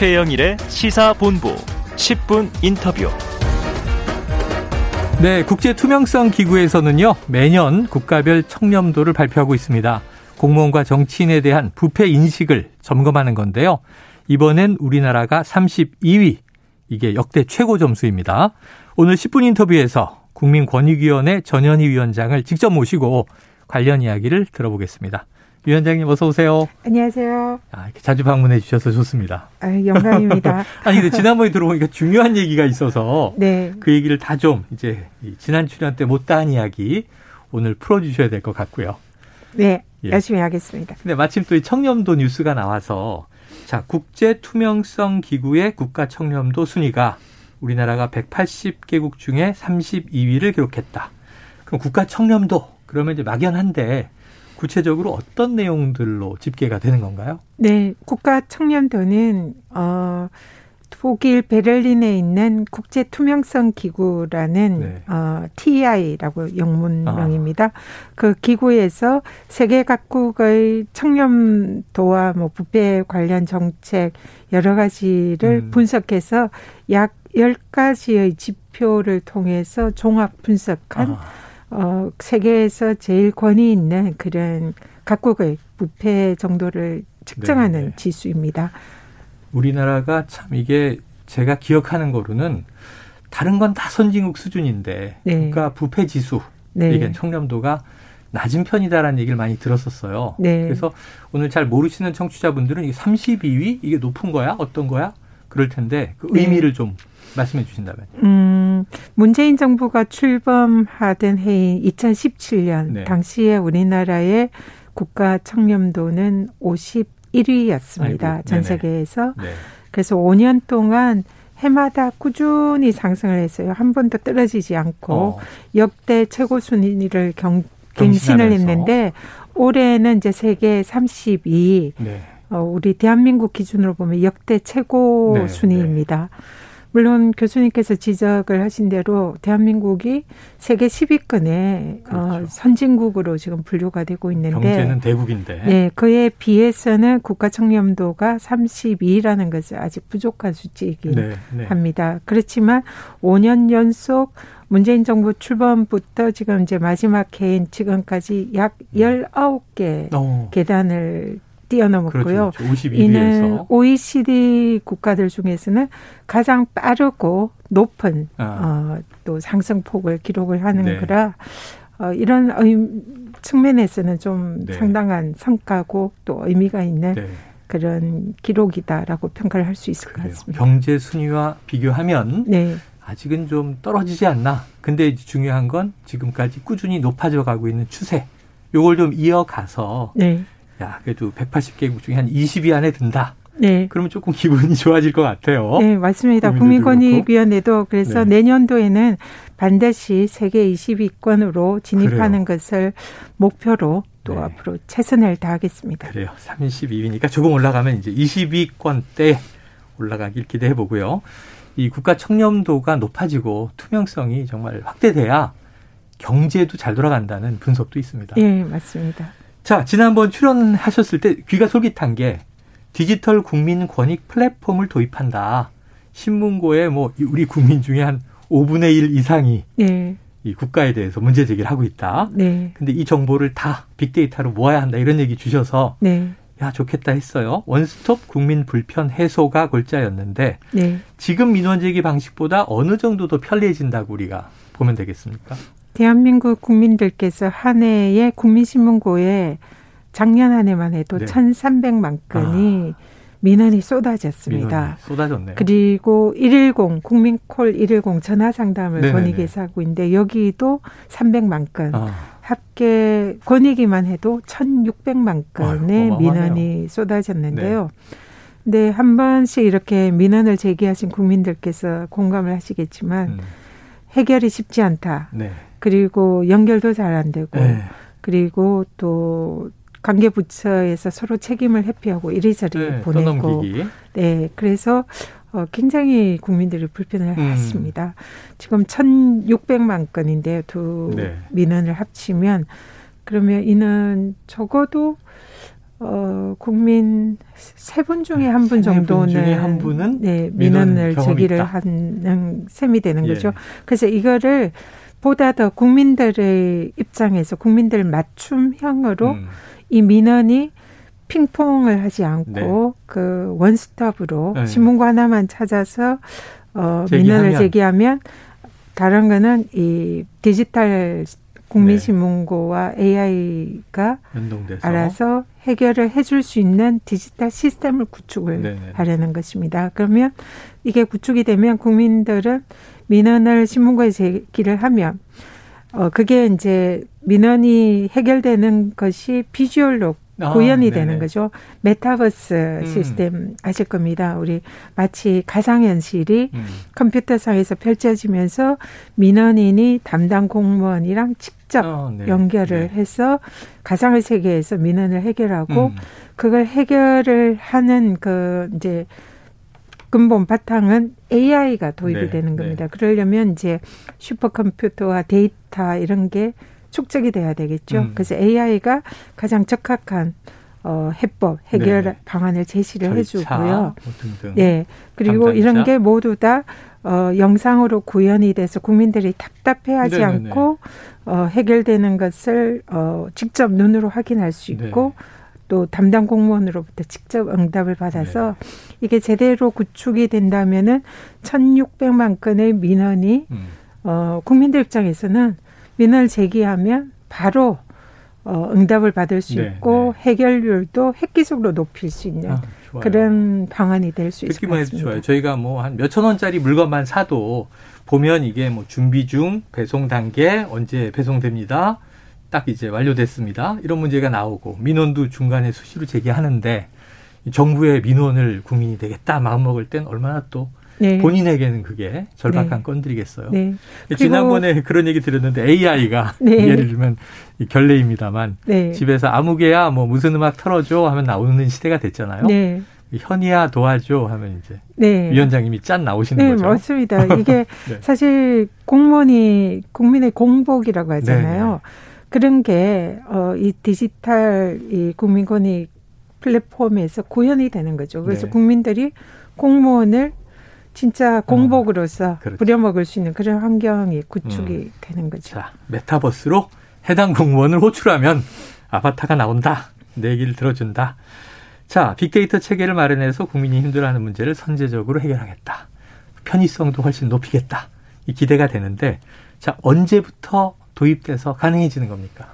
최영일의 시사본부 10분 인터뷰. 네, 국제투명성기구에서는요, 매년 국가별 청렴도를 발표하고 있습니다. 공무원과 정치인에 대한 부패 인식을 점검하는 건데요. 이번엔 우리나라가 32위. 이게 역대 최고 점수입니다. 오늘 10분 인터뷰에서 국민권익위원회 전현희 위원장을 직접 모시고 관련 이야기를 들어보겠습니다. 위원장님 어서 오세요. 안녕하세요. 아, 이렇게 자주 방문해 주셔서 좋습니다. 아, 영광입니다. 아니 근데 지난번에 들어보니까 중요한 얘기가 있어서 네. 그 얘기를 다 좀 이제 지난 출연 때 못다한 이야기 오늘 풀어주셔야 될 것 같고요. 네, 예. 열심히 하겠습니다. 근데 마침 또 이 청렴도 뉴스가 나와서 자 국제 투명성 기구의 국가 청렴도 순위가 우리나라가 180개국 중에 32위를 기록했다. 그럼 국가 청렴도 그러면 이제 막연한데 구체적으로 어떤 내용들로 집계가 되는 건가요? 네, 국가 청렴도는 어 독일 베를린에 있는 국제 투명성 기구라는 네. 어 TI라고 영문명입니다. 아. 그 기구에서 세계 각국의 청렴도와 뭐 부패 관련 정책 여러 가지를 음. 분석해서 약 10가지의 지표를 통해서 종합 분석한 아. 어, 세계에서 제일 권위 있는 그런 각국의 부패 정도를 측정하는 네 지수입니다. 우리나라가 참 이게 제가 기억하는 거로는 다른 건 다 선진국 수준인데 네. 국가 부패 지수 네. 이게 청렴도가 낮은 편이다라는 얘기를 많이 들었었어요. 네. 그래서 오늘 잘 모르시는 청취자분들은 이게 32위 이게 높은 거야? 어떤 거야? 그럴 텐데 그 네. 의미를 좀 말씀해 주신다면. 음, 문재인 정부가 출범하던 해인 2017년 네. 당시에 우리나라의 국가 청렴도는 51위였습니다. 아이고, 전 세계에서. 네. 그래서 5년 동안 해마다 꾸준히 상승을 했어요. 한 번도 떨어지지 않고 어. 역대 최고 순위를 경, 갱신을 했는데 올해는 이제 세계 32위. 네. 어, 우리 대한민국 기준으로 보면 역대 최고 네, 순위입니다. 네. 물론 교수님께서 지적을 하신 대로 대한민국이 세계 10위권에 어, 그렇죠. 어, 선진국으로 지금 분류가 되고 있는데 경제는 대국인데 네, 그에 비해서는 국가 청렴도가 32라는 것이 아직 부족한 수치이긴 네, 네. 합니다. 그렇지만 5년 연속 문재인 정부 출범부터 지금 이제 마지막 해인 지금까지 약 19개 음. 어. 계단을 뛰어넘었고요. 그렇죠, 그렇죠. 이는 OECD 국가들 중에서는 가장 빠르고 높은 아. 어, 또 상승폭을 기록을 하는 네. 거라 어, 이런 측면에서는 좀 네. 상당한 성과고 또 의미가 있는 네. 그런 기록이다라고 평가를 할 수 있을 그래요. 것 같습니다. 경제 순위와 비교하면 네. 아직은 좀 떨어지지 않나. 근데 중요한 건 지금까지 꾸준히 높아져 가고 있는 추세. 요걸 좀 이어가서 네. 야, 그래도 180개국 중에 한 20위 안에 든다. 네. 그러면 조금 기분이 좋아질 것 같아요. 네, 맞습니다. 국민권익위원회도 그래서 네. 내년도에는 반드시 세계 20위권으로 진입하는 그래요. 것을 목표로 또 네. 앞으로 최선을 다하겠습니다. 그래요. 32위니까 조금 올라가면 이제 20위권 때 올라가길 기대해 보고요. 이 국가 청렴도가 높아지고 투명성이 정말 확대돼야 경제도 잘 돌아간다는 분석도 있습니다. 네, 맞습니다. 자, 지난번 출연하셨을 때 귀가 솔깃한 게 디지털 국민 권익 플랫폼을 도입한다. 신문고에 뭐 우리 국민 중에 한 5분의 1 이상이 네. 이 국가에 대해서 문제 제기를 하고 있다. 네. 근데 이 정보를 다 빅데이터로 모아야 한다. 이런 얘기 주셔서 네. 야, 좋겠다 했어요. 원스톱 국민 불편 해소가 골자였는데 네. 지금 민원 제기 방식보다 어느 정도 더 편리해진다고 우리가 보면 되겠습니까? 대한민국 국민들께서 한 해에 국민신문고에 작년 한 해만 해도 네. 1,300만 건이 아. 민원이 쏟아졌습니다. 쏟아졌네요. 그리고 110 국민콜 110 전화 상담을 권익위에서 하고 있는데 여기도 300만 건. 아. 합계 권익위만 해도 1,600만 건의 아유, 민원이 쏟아졌는데요. 네. 근데 한 번씩 이렇게 민원을 제기하신 국민들께서 공감을 하시겠지만 음. 해결이 쉽지 않다. 네. 그리고 연결도 잘 안 되고 네. 그리고 또 관계 부처에서 서로 책임을 회피하고 이리저리 네, 보내고. 네 그래서 어 굉장히 국민들이 불편을 음. 했습니다. 지금 1,600만 건인데요. 두 네. 민원을 합치면 그러면 이는 적어도 어, 국민 세 분 중에 한 분 정도는 한 분은 네, 민원을 제기를 하는 셈이 되는 예. 거죠. 그래서 이거를 보다 더 국민들의 입장에서 국민들 맞춤형으로 음. 이 민원이 핑퐁을 하지 않고 네. 그 원스톱으로 네. 신문고 하나만 찾아서 어 제기하면. 민원을 제기하면 다른 거는 이 디지털 국민신문고와 AI가 연동돼서. 알아서 해결을 해줄 수 있는 디지털 시스템을 구축을 네네. 하려는 것입니다. 그러면 이게 구축이 되면 국민들은 민원을 신문고에 제기를 하면 어 그게 이제 민원이 해결되는 것이 비주얼로 아, 구현이 네네. 되는 거죠. 메타버스 음. 시스템 아실 겁니다. 우리 마치 가상현실이 음. 컴퓨터상에서 펼쳐지면서 민원인이 담당 공무원이랑 직접 어, 네. 연결을 네. 해서 가상의 세계에서 민원을 해결하고 음. 그걸 해결을 하는 그 이제 근본 바탕은 AI가 도입이 네, 되는 겁니다. 네. 그러려면 이제 슈퍼컴퓨터와 데이터 이런 게 축적이 돼야 되겠죠. 음. 그래서 AI가 가장 적합한 어, 해법, 해결 네. 방안을 제시를 절차, 해주고요. 뭐 등등. 네. 그리고 담당자? 이런 게 모두 다 어, 영상으로 구현이 돼서 국민들이 답답해하지 네네네. 않고 어, 해결되는 것을 어, 직접 눈으로 확인할 수 있고 네. 또 담당 공무원으로부터 직접 응답을 받아서 네. 이게 제대로 구축이 된다면은 1,600만 건의 민원이 음. 어, 국민들 입장에서는 민원을 제기하면 바로 어, 응답을 받을 수 네, 있고 네. 해결률도 획기적으로 높일 수 있는 아, 그런 방안이 될 수 있을 것 같습니다. 좋아요. 저희가 뭐 한 몇천 원짜리 물건만 사도 보면 이게 뭐 준비 중, 배송 단계, 언제 배송됩니다. 딱 이제 완료됐습니다. 이런 문제가 나오고 민원도 중간에 수시로 제기하는데 정부의 민원을 국민이 되겠다 마음먹을 땐 얼마나 또 네. 본인에게는 그게 절박한 네. 건드리겠어요. 네. 지난번에 그런 얘기 들었는데 AI가 네. 예를 들면 결례입니다만 네. 집에서 아무개야 뭐 무슨 음악 틀어줘 하면 나오는 시대가 됐잖아요. 네. 현이야 도와줘 하면 이제 네. 위원장님이 짠 나오시는 네, 거죠. 맞습니다. 이게 네. 사실 공무원이 국민의 공복이라고 하잖아요. 그런 게 어 이 디지털 이 국민권익 플랫폼에서 구현이 되는 거죠. 그래서 네. 국민들이 공무원을 진짜 공복으로서 어, 그렇죠. 부려먹을 수 있는 그런 환경이 구축이 음. 되는 거죠. 자, 메타버스로 해당 공무원을 호출하면 아바타가 나온다. 내 얘기를 들어준다. 자, 빅데이터 체계를 마련해서 국민이 힘들어하는 문제를 선제적으로 해결하겠다. 편의성도 훨씬 높이겠다. 이 기대가 되는데, 자, 언제부터 도입돼서 가능해지는 겁니까?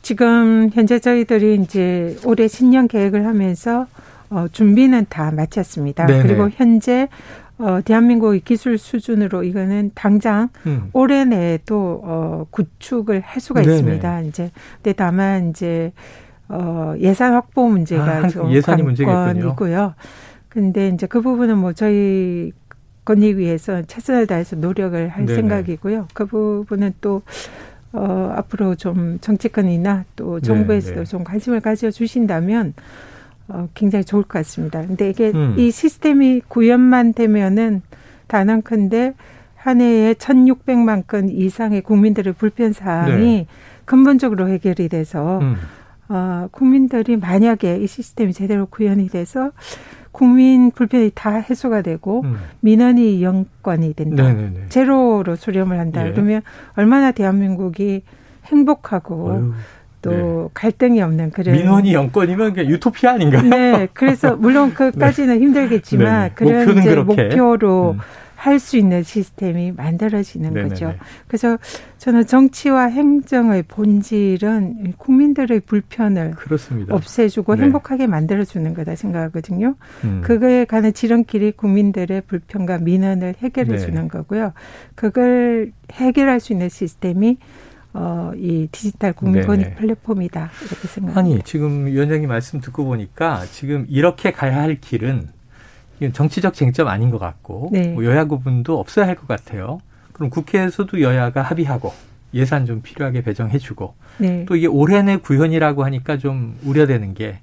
지금 현재 저희들이 이제 올해 신년 계획을 하면서 어, 준비는 다 마쳤습니다. 네네. 그리고 현재 어, 대한민국의 기술 수준으로 이거는 당장 음. 올해 내에도 어, 구축을 할 수가 네네. 있습니다. 이제 근데 다만 이제 어, 예산 확보 문제가 아, 좀 예산이 관건이고요. 근데 이제 그 부분은 뭐 저희 권익위에서 최선을 다해서 노력을 할 네네. 생각이고요. 그 부분은 또 어, 앞으로 좀 정치권이나 또 정부에서도 네네. 좀 관심을 가져 주신다면 어, 굉장히 좋을 것 같습니다. 근데 이게 음. 이 시스템이 구현만 되면은 단언컨대 한 해에 1,600만 건 이상의 국민들의 불편 사항이 네. 근본적으로 해결이 돼서 음. 어, 국민들이 만약에 이 시스템이 제대로 구현이 돼서 국민 불편이 다 해소가 되고 음. 민원이 영권이 된다. 네네네. 제로로 수렴을 한다. 예. 그러면 얼마나 대한민국이 행복하고 어휴. 또 네. 갈등이 없는 그런 민원이 영권이면 그냥 유토피아 아닌가요? 네, 그래서 물론 그까지는 네. 힘들겠지만 네. 그런 이제 그렇게. 목표로 음. 할 수 있는 시스템이 만들어지는 네네네. 거죠. 그래서 저는 정치와 행정의 본질은 국민들의 불편을 그렇습니다. 없애주고 네. 행복하게 만들어주는 거다 생각하거든요. 음. 그거에 관한 지름길이 국민들의 불편과 민원을 해결해주는 네. 거고요. 그걸 해결할 수 있는 시스템이 어, 이 디지털 국민 권익 플랫폼이다. 이렇게 생각합니다. 아니, 지금 위원장님 말씀 듣고 보니까 지금 이렇게 가야 할 길은 이건 정치적 쟁점 아닌 것 같고 네. 뭐 여야 구분도 없어야 할 것 같아요. 그럼 국회에서도 여야가 합의하고 예산 좀 필요하게 배정해주고 네. 또 이게 올해 내 구현이라고 하니까 좀 우려되는 게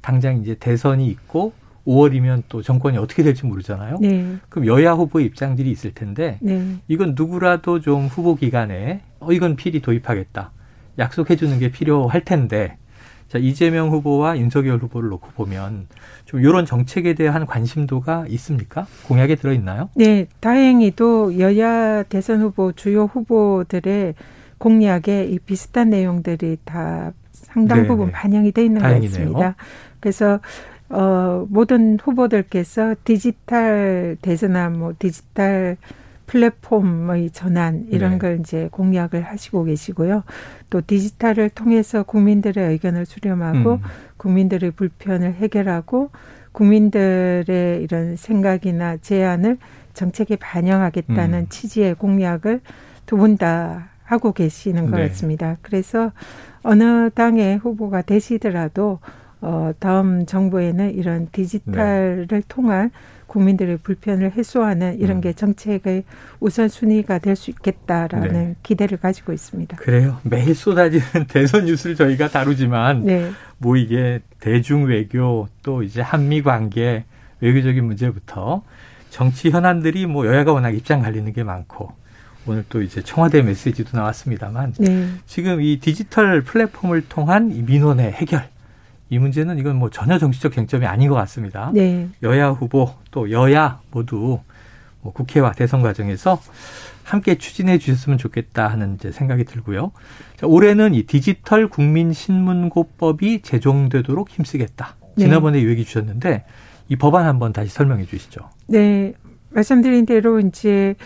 당장 이제 대선이 있고 5월이면 또 정권이 어떻게 될지 모르잖아요. 네. 그럼 여야 후보의 입장들이 있을 텐데 네. 이건 누구라도 좀 후보 기간에 어 이건 필히 도입하겠다 약속해 주는 게 필요할 텐데 자, 이재명 후보와 윤석열 후보를 놓고 보면 좀 이런 정책에 대한 관심도가 있습니까? 공약에 들어 있나요? 네, 다행히도 여야 대선 후보 주요 후보들의 공약에 이 비슷한 내용들이 다 상당 네네. 부분 반영이 돼 있는 다행이네요. 것 같습니다. 그래서 어 모든 후보들께서 디지털 대전환 뭐 디지털 플랫폼의 전환 이런 네. 걸 이제 공약을 하시고 계시고요. 또 디지털을 통해서 국민들의 의견을 수렴하고 음. 국민들의 불편을 해결하고 국민들의 이런 생각이나 제안을 정책에 반영하겠다는 음. 취지의 공약을 두 분 다 하고 계시는 것 네. 같습니다. 그래서 어느 당의 후보가 되시더라도 어 다음 정부에는 이런 디지털을 네. 통한 국민들의 불편을 해소하는 이런 음. 게 정책의 우선순위가 될 수 있겠다라는 네. 기대를 가지고 있습니다. 그래요. 매일 쏟아지는 대선 뉴스를 저희가 다루지만 네. 뭐 이게 대중 외교 또 이제 한미 관계 외교적인 문제부터 정치 현안들이 뭐 여야가 워낙 입장 갈리는 게 많고 오늘 또 이제 청와대 메시지도 나왔습니다만 네. 지금 이 디지털 플랫폼을 통한 이 민원의 해결 이 문제는 이건 뭐 전혀 정치적 쟁점이 아닌 것 같습니다. 네. 여야 후보 또 여야 모두 뭐 국회와 대선 과정에서 함께 추진해 주셨으면 좋겠다 하는 이제 생각이 들고요. 자, 올해는 이 디지털 국민 신문고법이 제정되도록 힘쓰겠다. 네. 지난번에 네. 이 얘기 주셨는데 이 법안 한번 다시 설명해 주시죠. 네. 말씀드린 대로 이제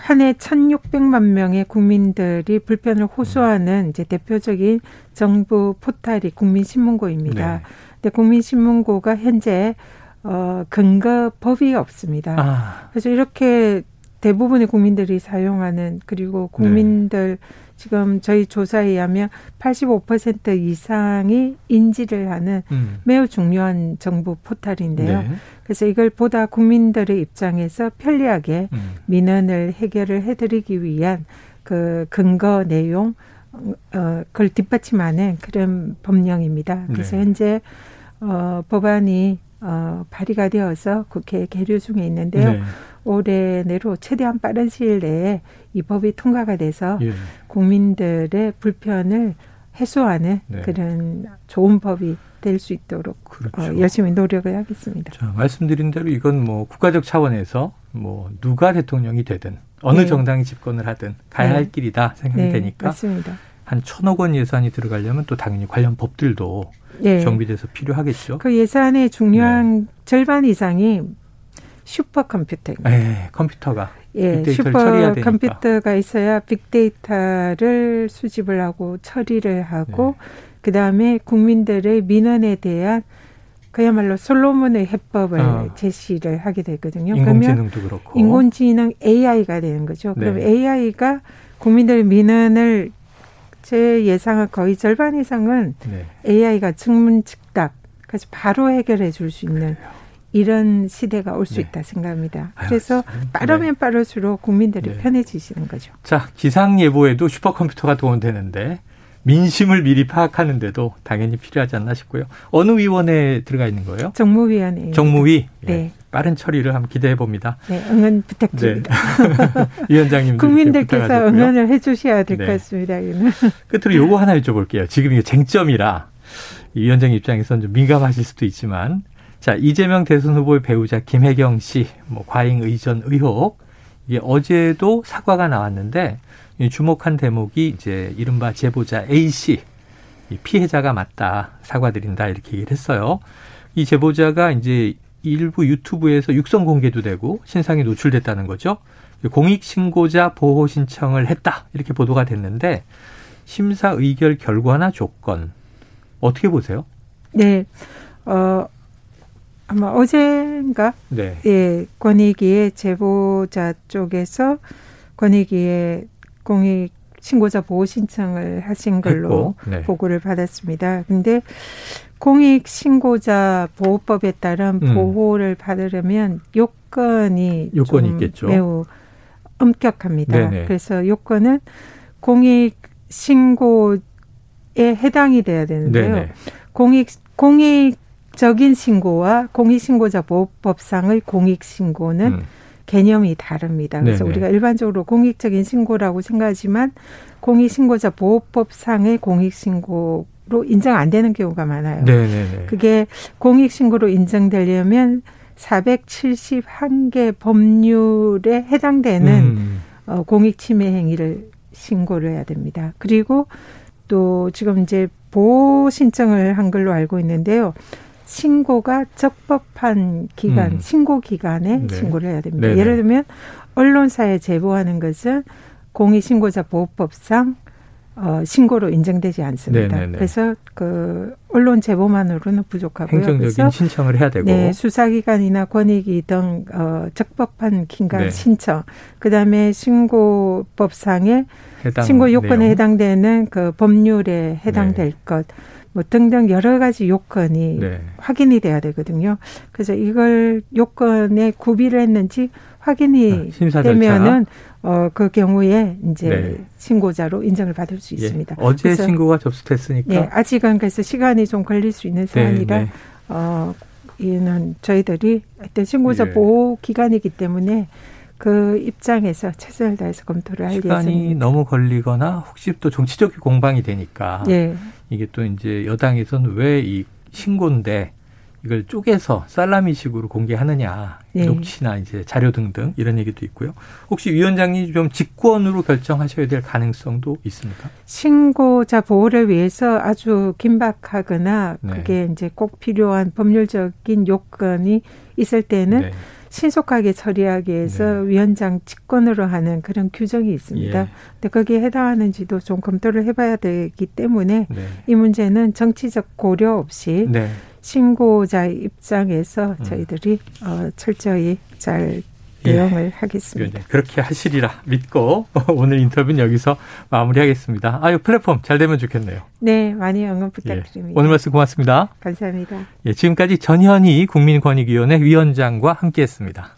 한 해 1,600만 명의 국민들이 불편을 호소하는 이제 대표적인 정부 포탈이 국민신문고입니다. 네. 근데 국민신문고가 현재 어 근거 법이 없습니다. 아. 그래서 이렇게 대부분의 국민들이 사용하는 그리고 국민들 네. 지금 저희 조사에 의하면 85% 이상이 인지를 하는 음. 매우 중요한 정부 포탈인데요. 네. 그래서 이걸 보다 국민들의 입장에서 편리하게 음. 민원을 해결을 해드리기 위한 그 근거 내용 어 그걸 뒷받침하는 그런 법령입니다. 그래서 네. 현재 어 법안이 어 발의가 되어서 국회에 계류 중에 있는데요. 네. 올해 내로 최대한 빠른 시일 내에 이 법이 통과가 돼서 예. 국민들의 불편을 해소하는 네. 그런 좋은 법이 될 수 있도록 어, 그렇죠. 어, 열심히 노력을 하겠습니다. 자, 말씀드린 대로 이건 뭐 국가적 차원에서 뭐 누가 대통령이 되든 어느 네. 정당이 집권을 하든 가야 네. 할 길이다 생각이 네, 되니까 맞습니다. 한 천억 원 예산이 들어가려면 또 당연히 관련 법들도 네. 정비돼서 필요하겠죠. 그 예산의 중요한 네. 절반 이상이 슈퍼컴퓨터입니다. 네, 컴퓨터가 예, 슈퍼 컴퓨터가 있어야 빅데이터를 수집을 하고 처리를 하고 네. 그 다음에 국민들의 민원에 대한 그야말로 솔로몬의 해법을 아. 제시를 하게 되거든요. 인공지능도 그렇고 인공지능 AI가 되는 거죠. 그럼 네. AI가 국민들의 민원을 제 예상은 거의 절반 이상은 네. AI가 증문 즉답 그래서 바로 해결해 줄 수 있는 그래요. 이런 시대가 올수 네. 있다 생각합니다. 그래서 빠르면 네. 빠를수록 국민들이 네. 편해지시는 거죠. 자, 기상 예보에도 슈퍼컴퓨터가 도움되는데 민심을 미리 파악하는데도 당연히 필요하지 않나 싶고요. 어느 위원회에 들어가 있는 거예요? 정무위원회. 정무위. 네. 예. 빠른 처리를 한번 기대해 봅니다. 네, 응원 부탁드립니다. 네. 위원장님 국민들께서 응원을 해 주셔야 될것 네. 같습니다. 끝으로 요거 하나 여쭤볼게요. 지금 이게 쟁점이라 위원장 입장에서는 좀 민감하실 수도 있지만 자, 이재명 대선 후보의 배우자 김혜경 씨, 뭐 과잉 의전 의혹. 이게 어제도 사과가 나왔는데 주목한 대목이 이제 이른바 제보자 A 씨 피해자가 맞다 사과드린다 이렇게 얘기를 했어요. 이 제보자가 이제 일부 유튜브에서 육성 공개도 되고 신상이 노출됐다는 거죠. 공익 신고자 보호 신청을 했다 이렇게 보도가 됐는데 심사 의결 결과나 조건 어떻게 보세요? 네. 어 아마 어젠가 네. 예, 권익위의 제보자 쪽에서 권익위의 공익 신고자 보호 신청을 하신 걸로 네. 보고를 받았습니다. 근데 공익 신고자 보호법에 따른 음. 보호를 받으려면 요건이 요건이 있겠죠. 매우 엄격합니다. 네네. 그래서 요건은 공익 신고에 해당이 돼야 되는데요. 네네. 공익 공익 적인 신고와 공익신고자 보호법상의 공익신고는 음. 개념이 다릅니다. 그래서 네네. 우리가 일반적으로 공익적인 신고라고 생각하지만 공익신고자 보호법상의 공익신고는 신고 로 인정 안 되는 경우가 많아요. 네네네. 그게 공익 신고로 인정되려면 471개 법률에 해당되는 음. 어, 공익 침해 행위를 신고를 해야 됩니다. 그리고 또 지금 이제 보호 신청을 한 걸로 알고 있는데요. 신고가 적법한 기간, 음. 신고 기간에 네. 신고를 해야 됩니다. 네네. 예를 들면 언론사에 제보하는 것은 공익신고자 보호법상 어, 신고로 인정되지 않습니다. 네네네. 그래서 그 언론 제보만으로는 부족하고요. 행정적인 그래서 신청을 해야 되고 네, 수사기관이나 권익위 등 어, 적법한 긴강 네. 신청, 그 다음에 신고법상의 신고 요건에 내용. 해당되는 그 법률에 해당될 네. 것. 뭐 등등 여러 가지 요건이 네. 확인이 돼야 되거든요. 그래서 이걸 요건에 구비를 했는지 확인이 아, 되면은 어, 그 경우에 이제 네. 신고자로 인정을 받을 수 예. 있습니다. 예. 어제 신고가 접수됐으니까. 네, 아직은 그래서 시간이 좀 걸릴 수 있는 네, 사안이라 네, 네. 어, 이는 저희들이 어떤 신고자 예. 보호 기간이기 때문에 그 입장에서 최선을 다해서 검토를 할 시간이 예정입니다. 너무 걸리거나 혹시 또 정치적 공방이 되니까 예. 이게 또 이제 여당에서는 왜 이 신고인데 이걸 쪼개서 살라미식으로 공개하느냐 네. 녹취나 이제 자료 등등 이런 얘기도 있고요. 혹시 위원장님 좀 직권으로 결정하셔야 될 가능성도 있습니까? 신고자 보호를 위해서 아주 긴박하거나 네. 그게 이제 꼭 필요한 법률적인 요건이 있을 때는 네. 신속하게 처리하기 위해서 네. 위원장 직권으로 하는 그런 규정이 있습니다. 예. 근데 거기에 해당하는지도 좀 검토를 해봐야 되기 때문에 네. 이 문제는 정치적 고려 없이 네. 신고자 입장에서 음. 저희들이 어, 철저히 잘 대응을 예. 하겠습니다. 그렇게 하시리라 믿고 오늘 인터뷰는 여기서 마무리하겠습니다. 아유 플랫폼 잘 되면 좋겠네요. 네, 많이 응원 부탁드립니다. 예. 오늘 말씀 고맙습니다. 감사합니다. 예, 지금까지 전현희 국민권익위원회 위원장과 함께했습니다.